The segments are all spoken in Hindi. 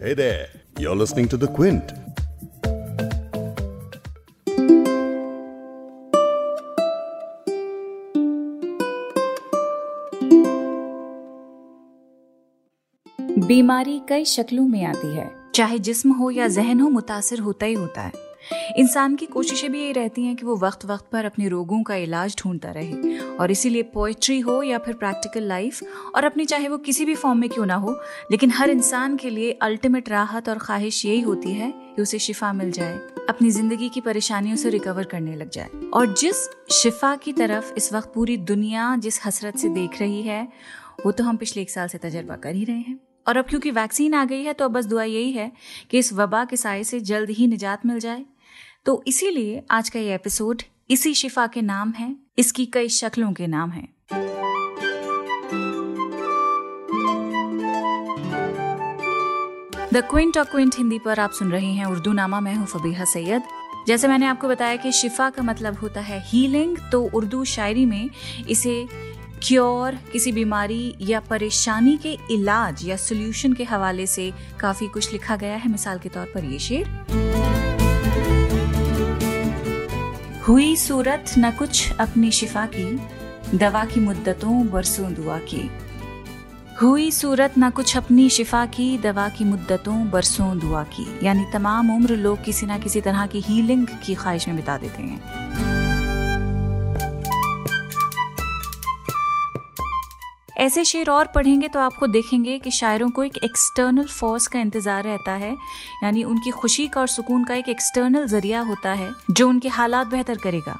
Hey there, you're listening to The Quint. बीमारी कई शक्लों में आती है चाहे जिस्म हो या जहन हो मुतासर होता ही होता है इंसान की कोशिशें भी यही रहती हैं कि वो वक्त वक्त पर अपने रोगों का इलाज ढूंढता रहे। और इसीलिए पोइट्री हो या फिर प्रैक्टिकल लाइफ और अपनी चाहे वो किसी भी फॉर्म में क्यों ना हो, लेकिन हर इंसान के लिए अल्टीमेट राहत और ख्वाहिश यही होती है कि उसे शिफा मिल जाए, अपनी ज़िंदगी की परेशानियों से रिकवर करने लग जाए। और जिस शिफा की तरफ़ इस वक्त पूरी दुनिया जिस हसरत से देख रही है, वो तो हम पिछले एक साल से तजर्बा कर ही रहे हैं। और अब क्योंकि वैक्सीन आ गई है तो अब बस दुआ यही है कि इस वबा के साय से जल्द ही निजात मिल जाए। तो इसीलिए आज का ये एपिसोड इसी शिफा के नाम है, इसकी कई शक्लों के नाम है। द क्विंट और क्विंट हिंदी पर आप सुन रहे हैं उर्दू नामा, मैं हूँ फबीहा सैयद। जैसे मैंने आपको बताया कि शिफा का मतलब होता है हीलिंग तो उर्दू शायरी में इसे क्योर किसी बीमारी या परेशानी के इलाज या सोल्यूशन के हवाले से काफ़ी कुछ लिखा गया है। मिसाल के तौर पर ये शेर। हुई सूरत न कुछ अपनी शिफा की, दवा की मुद्दतों बरसों दुआ की। हुई सूरत न कुछ अपनी शिफा की, दवा की मुद्दतों बरसों दुआ की। यानी तमाम उम्र लोग किसी ना किसी तरह की हीलिंग की ख्वाहिश में बिता देते हैं। ऐसे शेर और पढ़ेंगे तो आपको देखेंगे कि शायरों को एक एक्सटर्नल फोर्स का इंतज़ार रहता है, यानी उनकी खुशी का और सुकून का एक एक्सटर्नल ज़रिया होता है, जो उनके हालात बेहतर करेगा।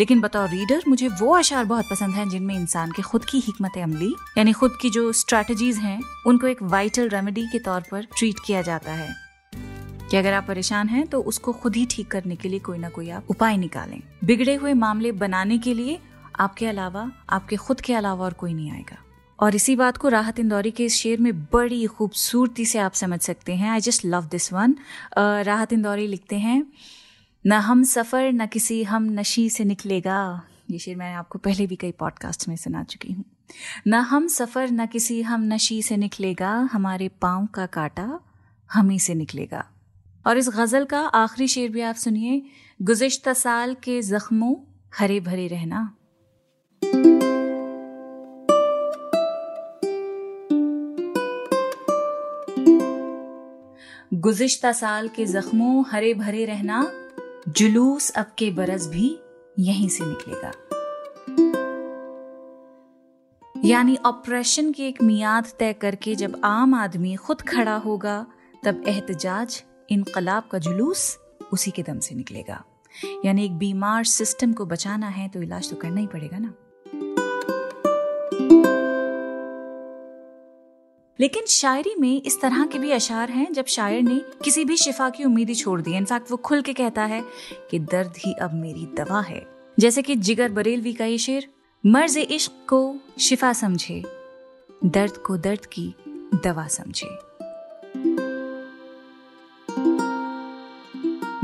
लेकिन बताओ रीडर मुझे वो अशार बहुत पसंद हैं जिनमें इंसान के खुद की हिकमत अमली, यानी खुद की जो स्ट्रेटजीज हैं, उनको एक वाइटल रेमेडी के तौर पर ट्रीट किया जाता है। कि अगर आप परेशान हैं तो उसको खुद ही ठीक करने के लिए कोई ना कोई आप उपाय निकालें। बिगड़े हुए मामले बनाने के लिए आपके अलावा आपके खुद के अलावा और कोई नहीं आएगा। और इसी बात को राहत इंदौरी के इस शेर में बड़ी खूबसूरती से आप समझ सकते हैं। I just love this one Rahat Indori लिखते हैं, न हम सफ़र, न किसी हम नशी से निकलेगा। ये शेर मैंने आपको पहले भी कई पॉडकास्ट में सुना चुकी हूँ। न हम सफ़र, न किसी हम नशी से निकलेगा, हमारे पाँव का काटा हम ही से निकलेगा। और इस गज़ल का आखिरी शेर भी आप सुनिए गुज्त साल के जख्मों, हरे भरे रहना। गुज्त साल के जख्मों हरे भरे रहना, जुलूस अब के बरस भी यहीं से निकलेगा। यानी ऑपरेशन की एक मियाद तय करके जब आम आदमी खुद खड़ा होगा, तब एहतजाज इनकलाब का जुलूस उसी के दम से निकलेगा। यानी एक बीमार सिस्टम को बचाना है तो इलाज तो करना ही पड़ेगा ना। लेकिन शायरी में इस तरह के भी अशार हैं जब शायर ने किसी भी शिफा की उम्मीद ही छोड़ दी। इनफैक्ट वो खुल के कहता है कि दर्द ही अब मेरी दवा है। जैसे कि जिगर बरेलवी का ये शेर, मर्ज इश्क को शिफा समझे, दर्द को दर्द की दवा समझे।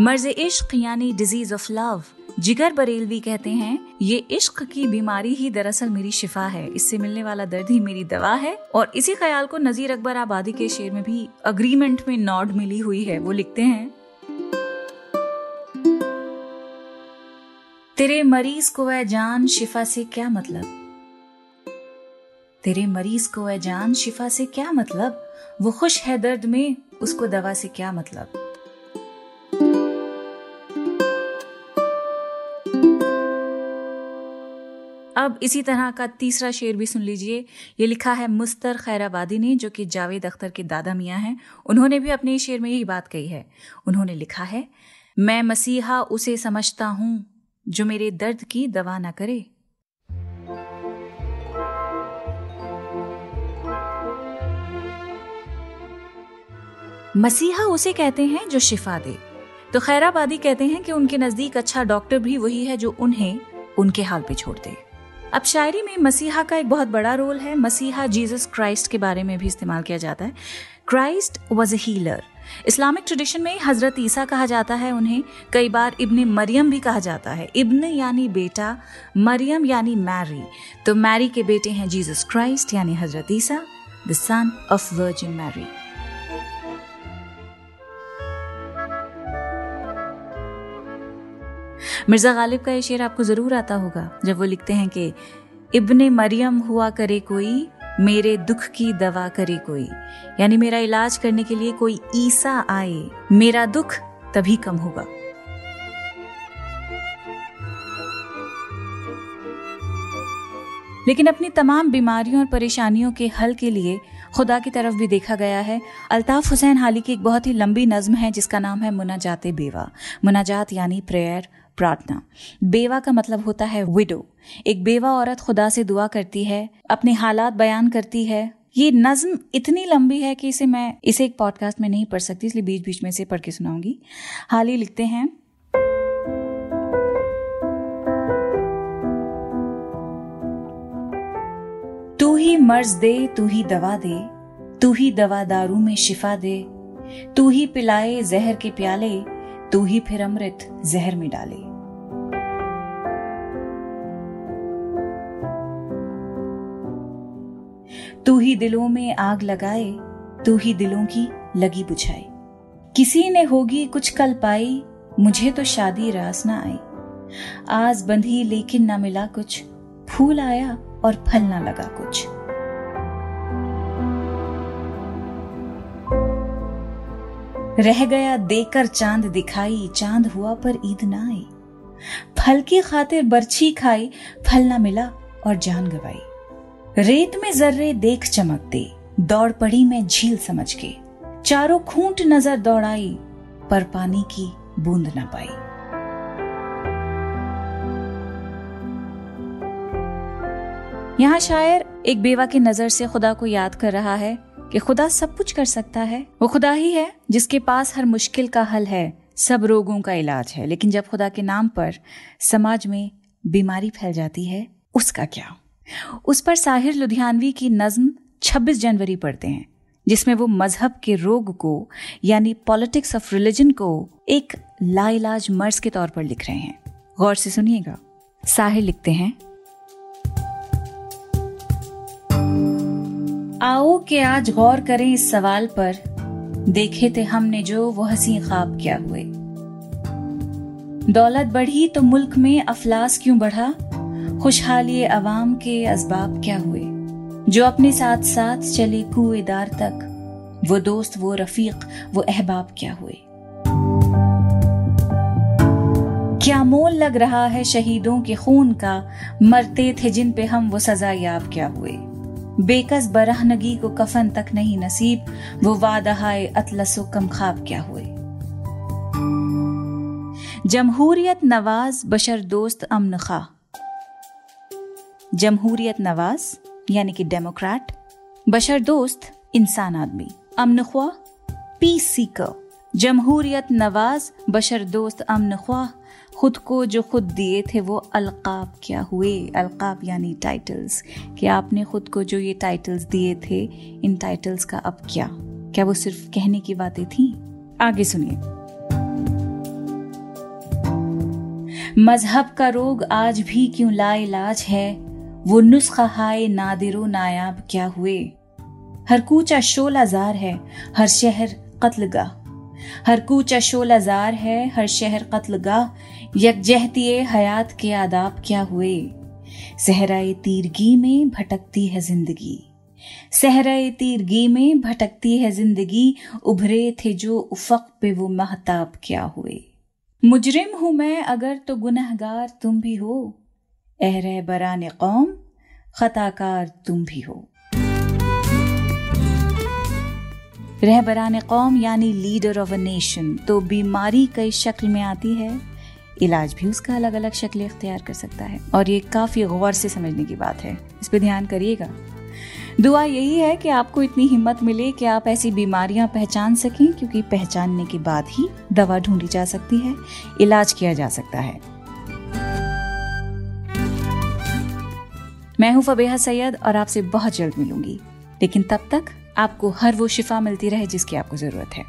मर्ज इश्क यानी डिज़ीज़ ऑफ़ लव जिगर बरेलवी कहते हैं, ये इश्क की बीमारी ही दरअसल मेरी शिफा है। इससे मिलने वाला दर्द ही मेरी दवा है और इसी ख्याल को नजीर अकबर आबादी के शेर में भी अग्रीमेंट में नॉड मिली हुई है। वो लिखते हैं, तेरे मरीज़ को है जान शिफा से क्या मतलब? तेरे मरीज़ को है जान शिफा से क्या मतलब? वो खुश है दर्द में, उसको दवा से क्या मतलब? अब इसी तरह का तीसरा शेर भी सुन लीजिए। ये लिखा है मुस्तर खैराबादी ने, जो कि जावेद अख्तर के दादा मियाँ हैं। उन्होंने भी अपने शेर में यही बात कही है। उन्होंने लिखा है, मैं मसीहा उसे समझता हूँ, जो मेरे दर्द की दवा ना करे। मसीहा उसे कहते हैं जो शिफा दे। तो खैराबादी कहते हैं कि उनके नज़दीक अच्छा डॉक्टर भी वही है जो उन्हें उनके हाल पे छोड़ दे। अब शायरी में मसीहा का एक बहुत बड़ा रोल है। मसीहा जीसस क्राइस्ट के बारे में भी इस्तेमाल किया जाता है। Christ was a healer. Islamic tradition में हज़रत ईसा कहा जाता है, उन्हें कई बार इब्न मरियम भी कहा जाता है। इब्न यानी बेटा, मरियम यानी मैरी। तो मैरी के बेटे हैं जीसस क्राइस्ट यानी हज़रत ईसा, the son of virgin Mary. Mirza Ghalib का ये शेर आपको ज़रूर आता होगा, जब वो लिखते हैं कि, इब्ने मरियम हुआ करे कोई, मेरे दुख की दवा करे कोई। यानी मेरा इलाज करने के लिए कोई ईसा आए, मेरा दुख तभी कम होगा। लेकिन अपनी तमाम बीमारियों और परेशानियों के हल के लिए खुदा की तरफ़ भी देखा गया है। अल्ताफ हुसैन हाली की एक बहुत ही लंबी नज्म है, जिसका नाम है मुनाजात बेवा। मुनाजात यानी प्रेयर प्रार्थना। बेवा का मतलब होता है विडो एक बेवा औरत खुदा से दुआ करती है, अपने हालात बयान करती है। ये नज्म इतनी लंबी है कि इसे मैं, इसे एक पॉडकास्ट में नहीं पढ़ सकती, इसलिए बीच बीच में से पढ़ के सुनाऊँगी। हाल ही लिखते हैं ही मर्ज दे तू ही दवा दे तू ही दवा दारू में शिफा दे तू ही पिलाए जहर के प्याले तू ही फिर अमृत जहर में डाले। तू ही दिलों में आग लगाए तू ही दिलों की लगी बुझाए। किसी ने होगी कुछ कल पाई, मुझे तो शादी रास ना आई। आज बंधी लेकिन ना मिला कुछ, फूल आया और फल ना लगा कुछ। रह गया देकर चाँद दिखाई, चाँद हुआ पर ईद ना आई। फल की खातिर बर्छी खाई, फल ना मिला और जान गवाई। रेत में जर्रे देख चमकते, दौड़ पड़ी मैं झील समझ के। चारों खूंट नज़र दौड़ाई, पर पानी की बूंद ना पाई। यहाँ शायर एक बेवा की नज़र से खुदा को याद कर रहा है। कि खुदा सब कुछ कर सकता है। वो खुदा ही है, जिसके पास हर मुश्किल का हल है, सब रोगों का इलाज है। लेकिन जब खुदा के नाम पर समाज में बीमारी फैल जाती है, उसका क्या? उस पर साहिर लुधियानवी की नज्म 26 जनवरी पढ़ते हैं, जिसमें वो मज़हब के रोग को, यानी पॉलिटिक्स ऑफ़ रिलीजन को, एक लाइलाज मर्ज के तौर पर लिख रहे हैं। गौर से सुनिएगा। साहिर लिखते हैं आओ के आज गौर करें इस सवाल पर। देखे थे हमने जो वो हसी ख्वाब क्या हुए। दौलत बढ़ी तो मुल्क में अफलास क्यों बढ़ा? खुशहाली अवाम के असबाब क्या हुए? जो अपने साथ साथ चले कुएदार तक, वो दोस्त, वो रफीक, वो अहबाब क्या हुए? क्या मोल लग रहा है शहीदों के खून का? मरते थे जिन पे हम, वो सजा याब क्या हुए? बेकस बरहनगी को कफन तक नहीं नसीब, वो वादहाय अतलसो कम खाब क्या हुए? जमहूरियत नवाज़ बशर दोस्त अमन खा। जमहूरियत नवाज़, यानी कि डेमोक्रेट, बशर दोस्त इंसान आदमी। अमन ख्वा, पीस सीकर जमहूरियत नवाज़ बशर दोस्त अमन ख्वा खुद को जो खुद दिए थे वो अलकाब क्या हुए अलकाब यानी टाइटल्स कि आपने खुद को जो ये टाइटल्स दिए थे इन टाइटल्स का अब क्या क्या वो सिर्फ़ कहने की बातें थी आगे सुनिए मज़हब का रोग आज भी क्यों लाइलाज है वो नुस्खा हाय नादिरो नायाब क्या हुए हर कूचा शोलाजार है हर शहर कत्लगाह हर कूचा शोलाजार है, हर शहर कत्लगाह यकजहती हयात के आदाब क्या हुए? सहराए तीरगी में भटकती है ज़िंदगी। सहराए तीरगी में भटकती है ज़िंदगी, उभरे थे जो उफक पे वो महताब क्या हुए? मुजरिम हूँ मैं, अगर तो गुनहगार तुम भी हो। एहर बरान कौम, खताकार तुम भी हो। रहबरान कौम, यानी लीडर ऑफ़ अ नेशन तो बीमारी कई शक्ल में आती है। इलाज भी उसका अलग अलग शक्ल इख्तियार कर सकता है। और ये काफ़ी गौर से समझने की बात है। इस पर ध्यान करिएगा। दुआ यही है कि आपको इतनी हिम्मत मिले कि आप ऐसी बीमारियाँ पहचान सकें, क्योंकि पहचानने के बाद ही दवा ढूंढी जा सकती है, इलाज किया जा सकता है। मैं हूँ फबेहा सैयद और आपसे बहुत जल्द मिलूँगी। लेकिन तब तक आपको हर वो शिफा मिलती रहे जिसकी आपको ज़रूरत है।